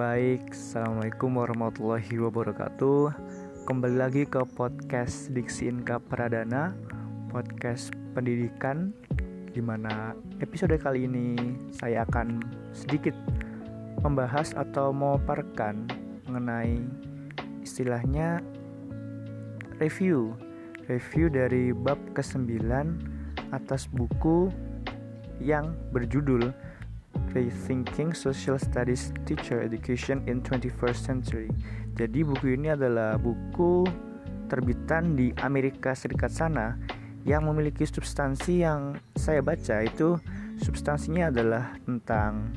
Baik, Assalamualaikum warahmatullahi wabarakatuh. Kembali lagi ke podcast Diksi Inka Pradana Podcast pendidikan Di mana episode kali ini saya akan sedikit membahas atau memaparkan Mengenai istilahnya review Review dari bab ke-9 atas buku yang berjudul Rethinking Social Studies Teacher Education in 21st Century. Jadi buku ini adalah buku terbitan di Amerika Serikat sana yang memiliki substansi yang saya baca itu substansinya adalah tentang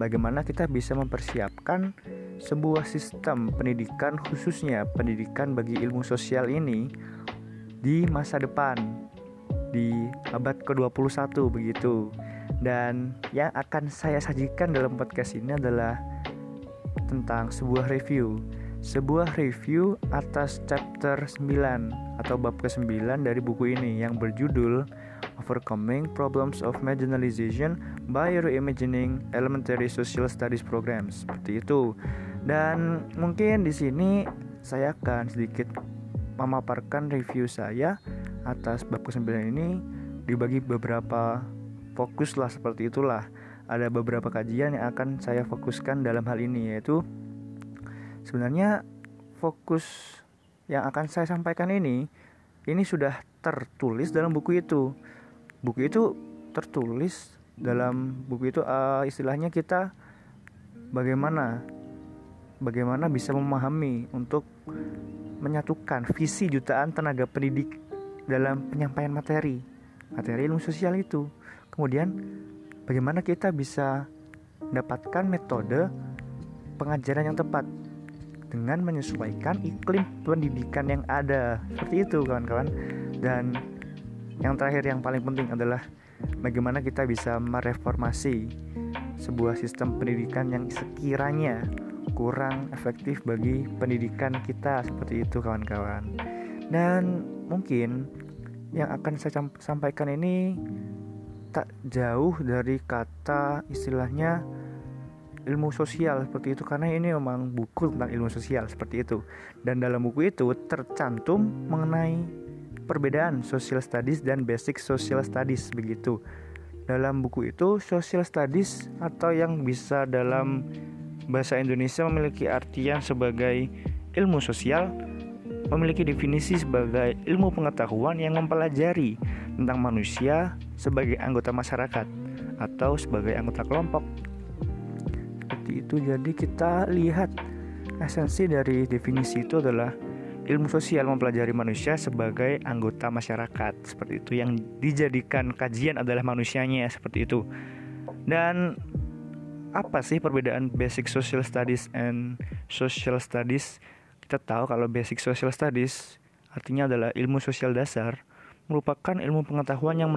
bagaimana kita bisa mempersiapkan sebuah sistem pendidikan khususnya pendidikan bagi ilmu sosial ini di masa depan di abad ke-21 begitu. Dan yang akan saya sajikan dalam podcast ini adalah tentang sebuah review. Sebuah review atas chapter 9 atau bab ke-9 dari buku ini yang berjudul Overcoming Problems of Marginalization by Reimagining Elementary Social Studies Programs. Seperti itu. Dan mungkin di sini saya akan sedikit memaparkan review saya atas bab ke-9 ini dibagi beberapa fokus lah seperti itulah. Ada beberapa kajian yang akan saya fokuskan dalam hal ini yaitu sebenarnya fokus yang akan saya sampaikan ini ini sudah tertulis dalam buku itu. Buku itu tertulis dalam buku itu uh, istilahnya kita bagaimana bagaimana bisa memahami untuk menyatukan visi jutaan tenaga pendidik dalam penyampaian materi materi ilmu sosial itu Kemudian bagaimana kita bisa mendapatkan metode pengajaran yang tepat dengan menyesuaikan iklim pendidikan yang ada. Seperti itu kawan-kawan. Dan yang terakhir yang paling penting adalah bagaimana kita bisa mereformasi sebuah sistem pendidikan yang sekiranya kurang efektif bagi pendidikan kita seperti itu kawan-kawan. Dan mungkin yang akan saya sampaikan ini tak jauh dari kata istilahnya ilmu sosial seperti itu. Karena ini memang buku tentang ilmu sosial seperti itu. Dan dalam buku itu tercantum mengenai perbedaan social studies dan basic social studies begitu. Dalam buku itu social studies atau yang bisa dalam bahasa Indonesia memiliki artian sebagai ilmu sosial memiliki definisi sebagai ilmu pengetahuan yang mempelajari tentang manusia sebagai anggota masyarakat atau sebagai anggota kelompok. Seperti itu, jadi kita lihat esensi dari definisi itu adalah ilmu sosial mempelajari manusia sebagai anggota masyarakat. Seperti itu yang dijadikan kajian adalah manusianya seperti itu. Dan apa sih perbedaan basic social studies and social studies kita tahu kalau basic social studies artinya adalah ilmu sosial dasar, merupakan ilmu pengetahuan yang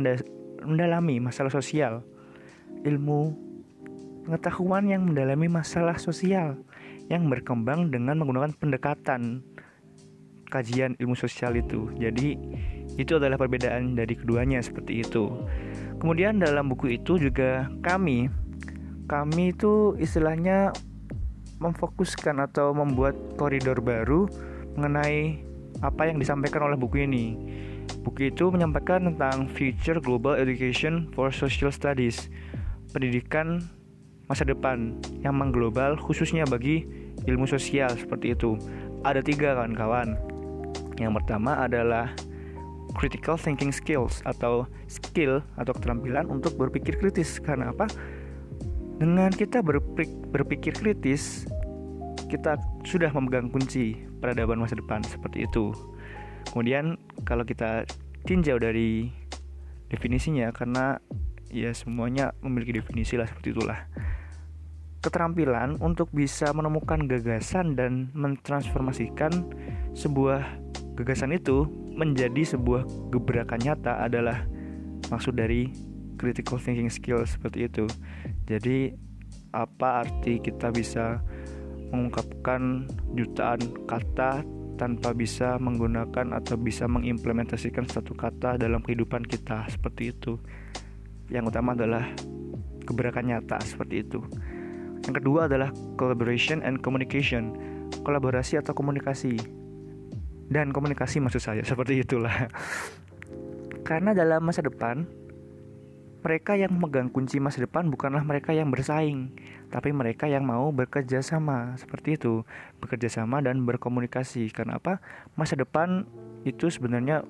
mendalami masalah sosial. Ilmu pengetahuan yang mendalami masalah sosial yang berkembang dengan menggunakan pendekatan kajian ilmu sosial itu. Jadi itu adalah perbedaan dari keduanya seperti itu. Kemudian dalam buku itu juga kami kami itu istilahnya memfokuskan atau membuat koridor baru mengenai apa yang disampaikan oleh buku ini. Buku itu menyampaikan tentang Future Global Education for Social Studies, pendidikan masa depan yang mengglobal khususnya bagi ilmu sosial seperti itu. Ada tiga kawan-kawan. Yang pertama adalah critical thinking skills atau skill atau keterampilan untuk berpikir kritis. Karena apa? Dengan kita berpikir kritis, kita sudah memegang kunci peradaban masa depan seperti itu. Kemudian kalau kita tinjau dari definisinya karena ya semuanya memiliki definisi lah seperti itulah. Keterampilan untuk bisa menemukan gagasan dan mentransformasikan sebuah gagasan itu menjadi sebuah gebrakan nyata adalah maksud dari critical thinking skill seperti itu. Jadi apa arti kita bisa mengungkapkan jutaan kata tanpa bisa menggunakan atau bisa mengimplementasikan satu kata dalam kehidupan kita seperti itu. Yang utama adalah gebrakan nyata seperti itu. Yang kedua adalah collaboration and communication, kolaborasi atau komunikasi. Dan komunikasi maksud saya seperti itulah. Karena dalam masa depan mereka yang memegang kunci masa depan bukanlah mereka yang bersaing, tapi mereka yang mau bekerja sama. Seperti itu, bekerja sama dan berkomunikasi. Karena apa? Masa depan itu sebenarnya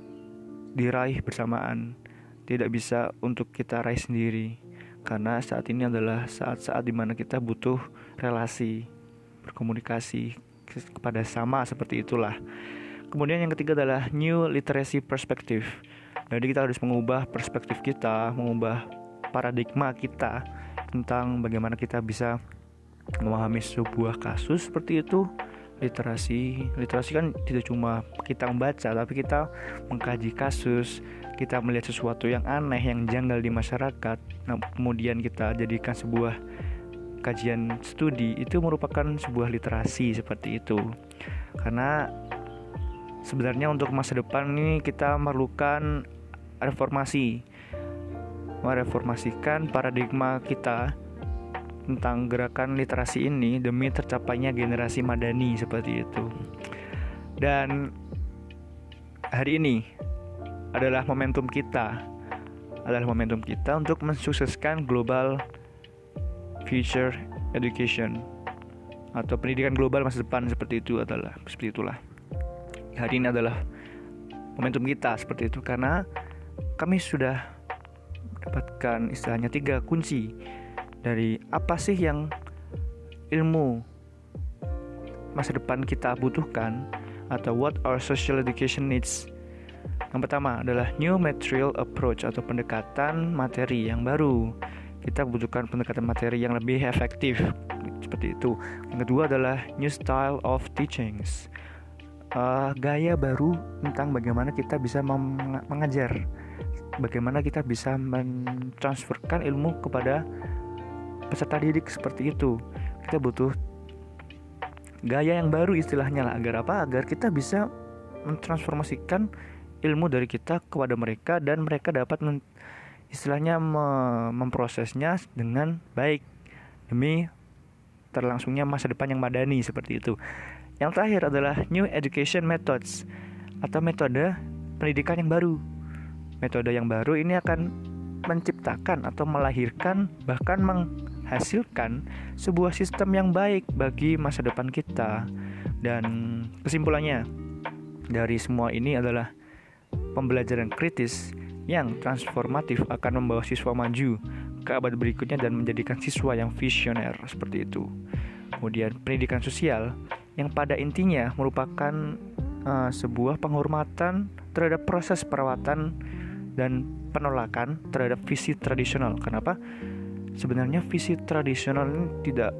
diraih bersamaan. Tidak bisa untuk kita raih sendiri. Karena saat ini adalah saat-saat di mana kita butuh relasi, berkomunikasi kepada sama seperti itulah. Kemudian yang ketiga adalah new literacy perspective jadi kita harus mengubah perspektif kita, mengubah paradigma kita tentang bagaimana kita bisa memahami sebuah kasus seperti itu. Literasi, literasi kan tidak cuma kita membaca, tapi kita mengkaji kasus, kita melihat sesuatu yang aneh, yang janggal di masyarakat. Nah, kemudian kita jadikan sebuah kajian studi itu merupakan sebuah literasi seperti itu. Karena sebenarnya untuk masa depan ini kita memerlukan reformasi mereformasikan paradigma kita tentang gerakan literasi ini demi tercapainya generasi madani seperti itu. Dan hari ini adalah momentum kita adalah momentum kita untuk mensukseskan global future education atau pendidikan global masa depan seperti itu adalah seperti itulah. Hari ini adalah momentum kita seperti itu karena kami sudah mendapatkan istilahnya tiga kunci dari apa sih yang ilmu masa depan kita butuhkan atau what our social education needs. Yang pertama adalah new material approach atau pendekatan materi yang baru. Kita butuhkan pendekatan materi yang lebih efektif seperti itu. Yang kedua adalah new style of teachings. Uh, gaya baru tentang bagaimana kita bisa mengajar bagaimana kita bisa mentransferkan ilmu kepada peserta didik seperti itu. Kita butuh gaya yang baru istilahnya lah agar apa? Agar kita bisa mentransformasikan ilmu dari kita kepada mereka dan mereka dapat men, istilahnya me, memprosesnya dengan baik demi terlangsungnya masa depan yang madani seperti itu. Yang terakhir adalah new education methods atau metode pendidikan yang baru metode yang baru ini akan menciptakan atau melahirkan bahkan menghasilkan sebuah sistem yang baik bagi masa depan kita. Dan kesimpulannya dari semua ini adalah pembelajaran kritis yang transformatif akan membawa siswa maju ke abad berikutnya dan menjadikan siswa yang visioner seperti itu. Kemudian pendidikan sosial yang pada intinya merupakan uh, sebuah penghormatan terhadap proses perawatan dan penolakan terhadap visi tradisional. Kenapa? Sebenarnya visi tradisional ini tidak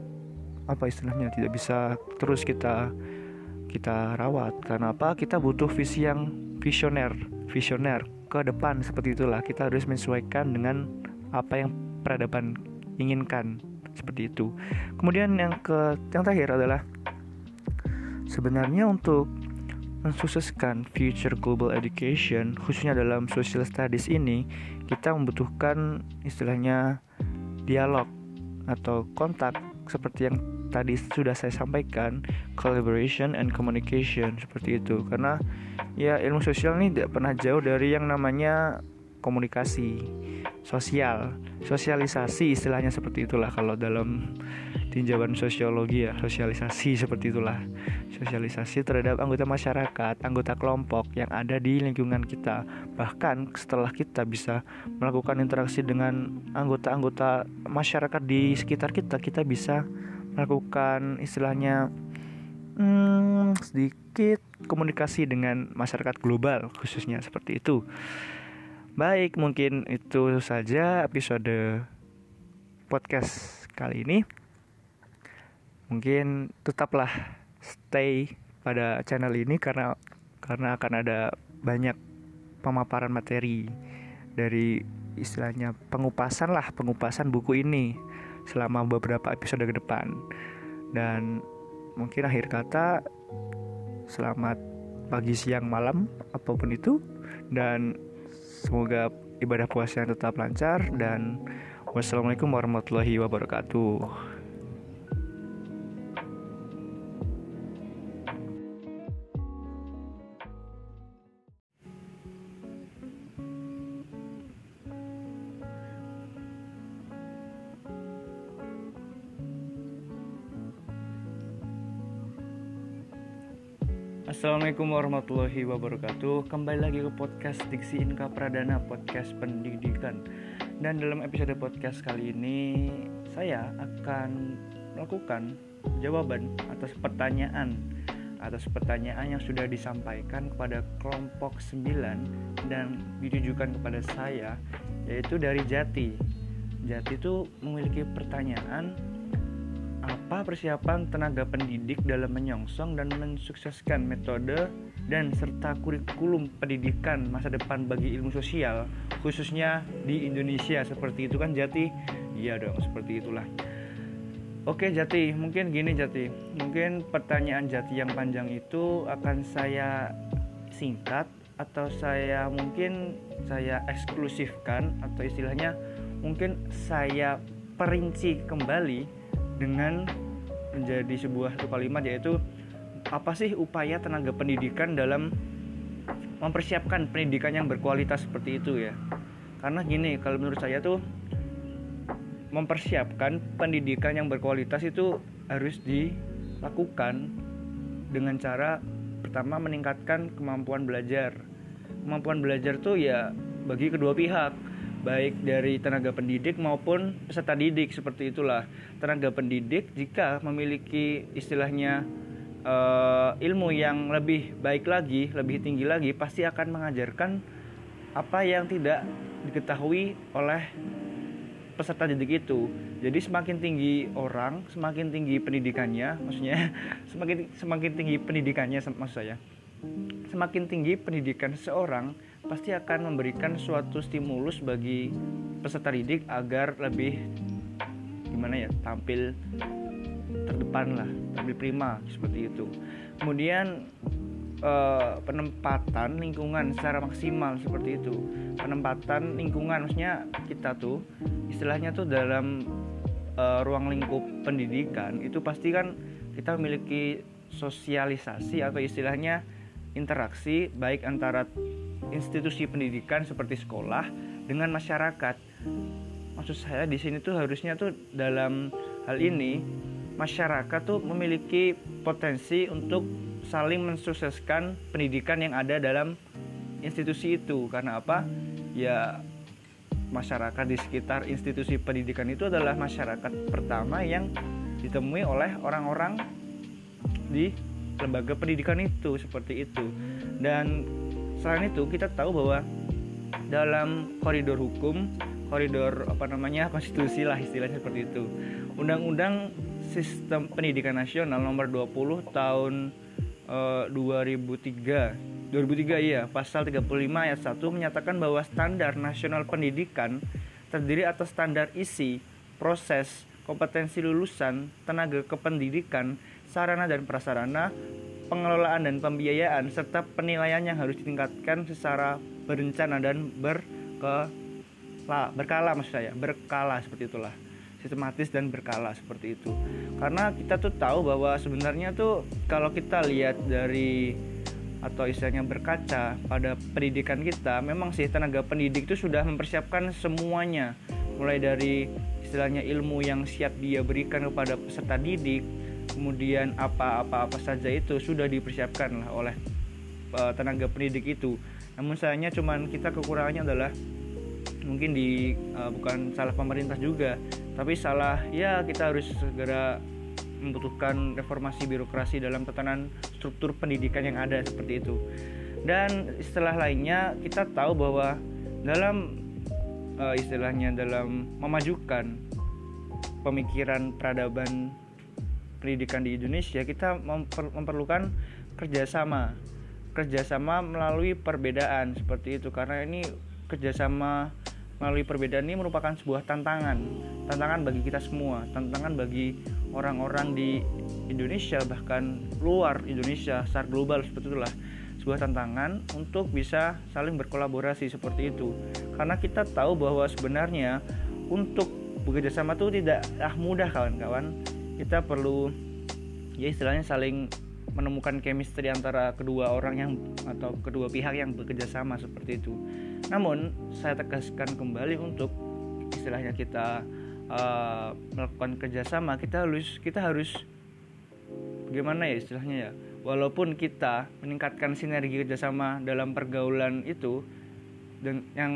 apa istilahnya tidak bisa terus kita kita rawat. Karena apa? Kita butuh visi yang visioner, visioner ke depan seperti itulah. Kita harus menyesuaikan dengan apa yang peradaban inginkan seperti itu. Kemudian yang ke yang terakhir adalah sebenarnya untuk mensukseskan future global education khususnya dalam social studies ini kita membutuhkan istilahnya dialog atau kontak seperti yang tadi sudah saya sampaikan collaboration and communication seperti itu. Karena ya ilmu sosial ini tidak pernah jauh dari yang namanya komunikasi sosial sosialisasi istilahnya seperti itulah kalau dalam tinjauan sosiologi ya sosialisasi seperti itulah. Sosialisasi terhadap anggota masyarakat anggota kelompok yang ada di lingkungan kita. Bahkan setelah kita bisa melakukan interaksi dengan anggota-anggota masyarakat di sekitar kita kita bisa melakukan istilahnya hmm, sedikit komunikasi dengan masyarakat global khususnya seperti itu Baik, mungkin itu saja episode podcast kali ini. Mungkin tetaplah stay pada channel ini karena karena akan ada banyak pemaparan materi dari istilahnya pengupasan lah, pengupasan buku ini selama beberapa episode ke depan. Dan mungkin akhir kata selamat pagi, siang, malam apa pun itu dan Semoga ibadah puasa yang tetap lancar dan wassalamualaikum warahmatullahi wabarakatuh. Assalamualaikum warahmatullahi wabarakatuh. Kembali lagi ke podcast Diksi Inka Pradana Podcast Pendidikan. Dan dalam episode podcast kali ini Saya akan melakukan jawaban atas pertanyaan Atas pertanyaan yang sudah disampaikan kepada kelompok 9 Dan ditujukan kepada saya Yaitu dari Jati. Jati itu memiliki pertanyaan apa persiapan tenaga pendidik dalam menyongsong dan mensukseskan metode dan serta kurikulum pendidikan masa depan bagi ilmu sosial khususnya di Indonesia? Seperti itu kan Jati? Iya dong seperti itulah. Oke Jati mungkin gini Jati. Mungkin pertanyaan Jati yang panjang itu akan saya singkat atau saya mungkin saya eksklusifkan atau istilahnya mungkin saya perinci kembali dengan menjadi sebuah kalimat yaitu apa sih upaya tenaga pendidikan dalam mempersiapkan pendidikan yang berkualitas seperti itu ya? Karena gini kalau menurut saya tuh mempersiapkan pendidikan yang berkualitas itu harus dilakukan dengan cara pertama meningkatkan kemampuan belajar. Kemampuan belajar tuh ya bagi kedua pihak baik dari tenaga pendidik maupun peserta didik seperti itulah. Tenaga pendidik jika memiliki istilahnya uh, ilmu yang lebih baik lagi lebih tinggi lagi pasti akan mengajarkan apa yang tidak diketahui oleh peserta didik itu. Jadi semakin tinggi orang semakin tinggi pendidikannya maksudnya semakin semakin tinggi pendidikannya maksud saya semakin tinggi pendidikan seseorang pasti akan memberikan suatu stimulus bagi peserta didik agar lebih gimana ya tampil terdepan lah tampil prima seperti itu. Kemudian eh, penempatan lingkungan secara maksimal seperti itu. Penempatan lingkungan maksudnya kita tuh istilahnya tuh dalam eh, ruang lingkup pendidikan itu pasti kan kita memiliki sosialisasi atau istilahnya interaksi baik antara institusi pendidikan seperti sekolah dengan masyarakat. Maksud saya di sini tuh harusnya tuh dalam hal ini masyarakat tuh memiliki potensi untuk saling mensukseskan pendidikan yang ada dalam institusi itu. Karena apa? Ya masyarakat di sekitar institusi pendidikan itu adalah masyarakat pertama yang ditemui oleh orang-orang di lembaga pendidikan itu seperti itu. Dan selain itu kita tahu bahwa dalam koridor hukum koridor apa namanya konstitusi lah istilahnya seperti itu. Undang-undang sistem pendidikan nasional nomor 20 tahun uh, 2003 2003 iya. Pasal 35 ayat 1 menyatakan bahwa standar nasional pendidikan terdiri atas standar isi proses kompetensi lulusan tenaga kependidikan sarana dan prasarana pengelolaan dan pembiayaan serta penilaian yang harus ditingkatkan secara berencana dan berke berkala maksud saya. Berkala seperti itulah. Sistematis dan berkala seperti itu. Karena kita tuh tahu bahwa sebenarnya tuh kalau kita lihat dari atau istilahnya berkaca pada pendidikan kita memang sih tenaga pendidik itu sudah mempersiapkan semuanya. Mulai dari istilahnya ilmu yang siap dia berikan kepada peserta didik kemudian apa-apa apa saja itu sudah dipersiapkan lah oleh uh, tenaga pendidik itu. Namun sayangnya cuman kita kekurangannya adalah mungkin di uh, bukan salah pemerintah juga tapi salah ya kita harus segera membutuhkan reformasi birokrasi dalam tatanan struktur pendidikan yang ada seperti itu. Dan istilah lainnya kita tahu bahwa dalam uh, istilahnya dalam memajukan pemikiran peradaban pendidikan di Indonesia kita memper, memerlukan kerjasama. Kerjasama melalui perbedaan seperti itu. Karena ini kerjasama melalui perbedaan ini merupakan sebuah tantangan. Tantangan bagi kita semua. Tantangan bagi orang-orang di Indonesia bahkan luar Indonesia secara global seperti itulah. Sebuah tantangan untuk bisa saling berkolaborasi seperti itu. Karena kita tahu bahwa sebenarnya untuk bekerja sama itu tidak ah mudah kawan-kawan kita perlu ya istilahnya saling menemukan chemistry antara kedua orang yang atau kedua pihak yang bekerja sama seperti itu. Namun saya tegaskan kembali untuk istilahnya kita uh, melakukan kerjasama kita harus kita harus gimana ya istilahnya ya walaupun kita meningkatkan sinergi kerjasama dalam pergaulan itu dan yang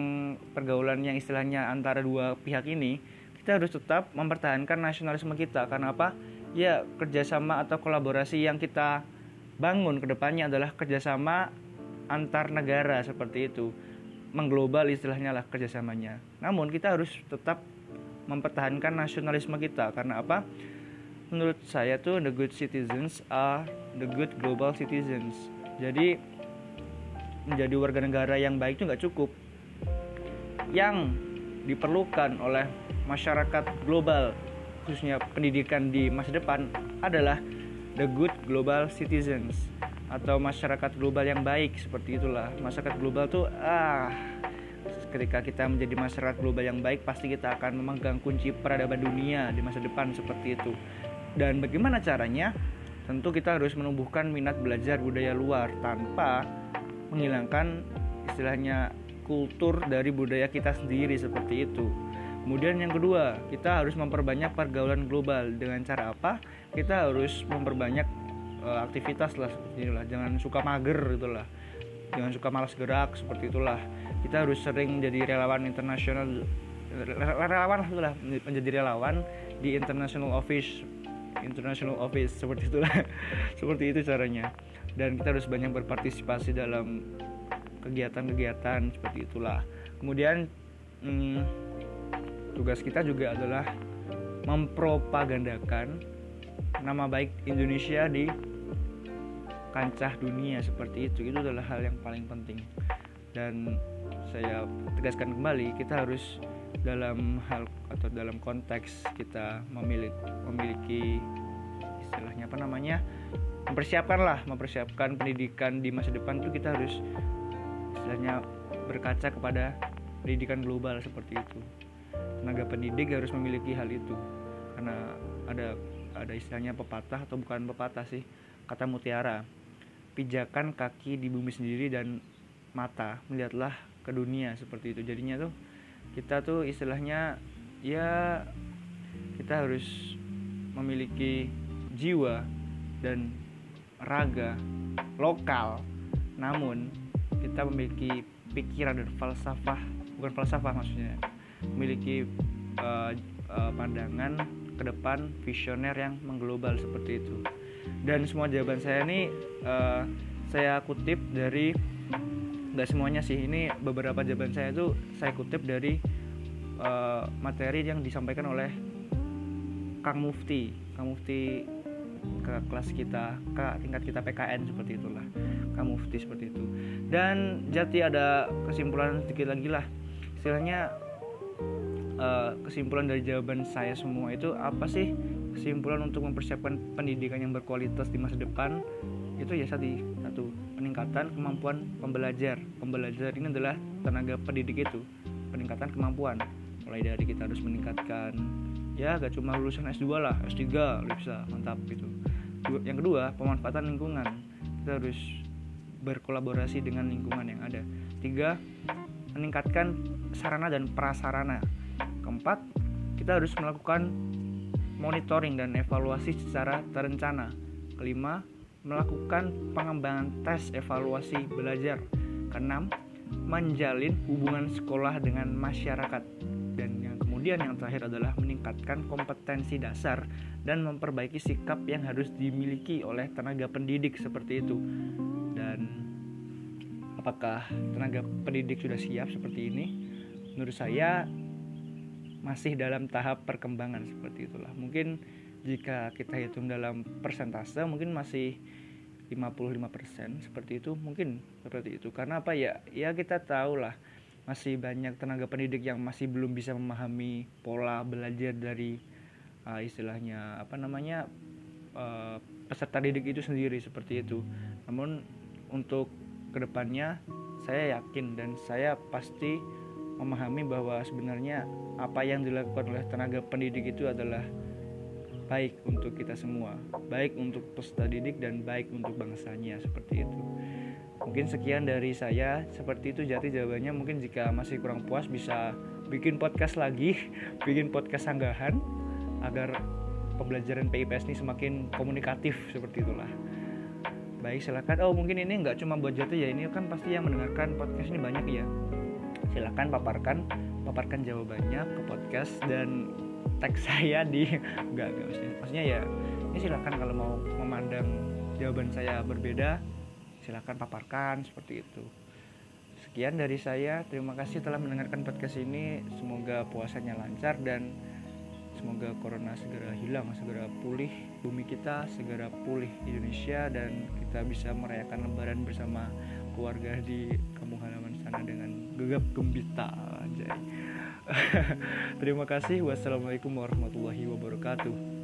pergaulan yang istilahnya antara dua pihak ini kita harus tetap mempertahankan nasionalisme kita. Karena apa? Ya kerjasama atau kolaborasi yang kita bangun ke depannya adalah kerjasama antar negara seperti itu. Mengglobal istilahnya lah kerjasamanya. Namun kita harus tetap mempertahankan nasionalisme kita. Karena apa? Menurut saya tuh the good citizens are the good global citizens. Jadi menjadi warga negara yang baik itu nggak cukup. Yang diperlukan oleh masyarakat global khususnya pendidikan di masa depan adalah the good global citizens atau masyarakat global yang baik seperti itulah masyarakat global tuh ah ketika kita menjadi masyarakat global yang baik pasti kita akan memegang kunci peradaban dunia di masa depan seperti itu dan bagaimana caranya? Tentu kita harus menumbuhkan minat belajar budaya luar tanpa menghilangkan istilahnya kultur dari budaya kita sendiri seperti itu. Kemudian yang kedua, kita harus memperbanyak pergaulan global dengan cara apa? Kita harus memperbanyak uh, aktivitas lah itulah. Jangan suka mager itulah. Jangan suka malas gerak seperti itulah. Kita harus sering jadi relawan internasional relawan lah menjadi relawan di international office international office seperti itulah seperti itu caranya dan kita harus banyak berpartisipasi dalam kegiatan-kegiatan seperti itulah kemudian hmm, tugas kita juga adalah mempropagandakan nama baik Indonesia di kancah dunia seperti itu. Itu adalah hal yang paling penting. Dan saya tegaskan kembali kita harus dalam hal atau dalam konteks kita memiliki memiliki istilahnya apa namanya mempersiapkan lah mempersiapkan pendidikan di masa depan itu kita harus istilahnya berkaca kepada pendidikan global seperti itu tenaga pendidik harus memiliki hal itu. Karena ada ada istilahnya pepatah atau bukan pepatah sih kata mutiara. Pijakan kaki di bumi sendiri dan mata. Melihatlah ke dunia seperti itu. Jadinya tuh kita tuh istilahnya ya kita harus memiliki jiwa dan raga lokal. Namun kita memiliki pikiran dan falsafah. Bukan falsafah maksudnya memiliki uh, uh, pandangan ke depan visioner yang mengglobal seperti itu. Dan semua jawaban saya ini uh, saya kutip dari nggak semuanya sih ini beberapa jawaban saya itu saya kutip dari uh, materi yang disampaikan oleh Kang Mufti. Kang Mufti ke kelas kita ke tingkat kita PKN seperti itulah. Kang Mufti seperti itu. Dan jati ada kesimpulan sedikit lagi lah. Istilahnya uh, kesimpulan dari jawaban saya semua itu apa sih kesimpulan untuk mempersiapkan pendidikan yang berkualitas di masa depan itu ya satu satu peningkatan kemampuan pembelajar. Pembelajar ini adalah tenaga pendidik itu, peningkatan kemampuan. Mulai dari kita harus meningkatkan ya gak cuma lulusan S2 lah, S3 bisa mantap gitu. Yang kedua, pemanfaatan lingkungan. Kita harus berkolaborasi dengan lingkungan yang ada. Tiga, meningkatkan sarana dan prasarana. Keempat, kita harus melakukan monitoring dan evaluasi secara terencana. Kelima, melakukan pengembangan tes evaluasi belajar. Keenam, menjalin hubungan sekolah dengan masyarakat. Dan yang kemudian yang terakhir adalah meningkatkan kompetensi dasar dan memperbaiki sikap yang harus dimiliki oleh tenaga pendidik seperti itu. Apakah tenaga pendidik sudah siap seperti ini? Menurut saya masih dalam tahap perkembangan seperti itulah. Mungkin jika kita hitung dalam persentase mungkin masih 55% seperti itu mungkin seperti itu karena apa ya ya kita tahu lah masih banyak tenaga pendidik yang masih belum bisa memahami pola belajar dari uh, istilahnya apa namanya uh, peserta didik itu sendiri seperti itu namun untuk ke depannya saya yakin dan saya pasti memahami bahwa sebenarnya apa yang dilakukan oleh tenaga pendidik itu adalah baik untuk kita semua, baik untuk peserta didik dan baik untuk bangsanya seperti itu. Mungkin sekian dari saya, seperti itu jadi jawabannya. Mungkin jika masih kurang puas bisa bikin podcast lagi, bikin podcast sanggahan agar pembelajaran PIPS ini semakin komunikatif seperti itulah. Baik silakan. Oh mungkin ini nggak cuma buat jatuh ya. Ini kan pasti yang mendengarkan podcast ini banyak ya. Silakan paparkan paparkan jawabannya ke podcast dan tag saya di enggak enggak maksudnya maksudnya ya ini silakan kalau mau memandang jawaban saya berbeda silakan paparkan seperti itu. Sekian dari saya. Terima kasih telah mendengarkan podcast ini. Semoga puasanya lancar dan semoga corona segera hilang segera pulih bumi kita segera pulih Indonesia dan kita bisa merayakan lebaran bersama keluarga di kampung halaman sana dengan gegap gembita anjay. Terima kasih. Wassalamualaikum warahmatullahi wabarakatuh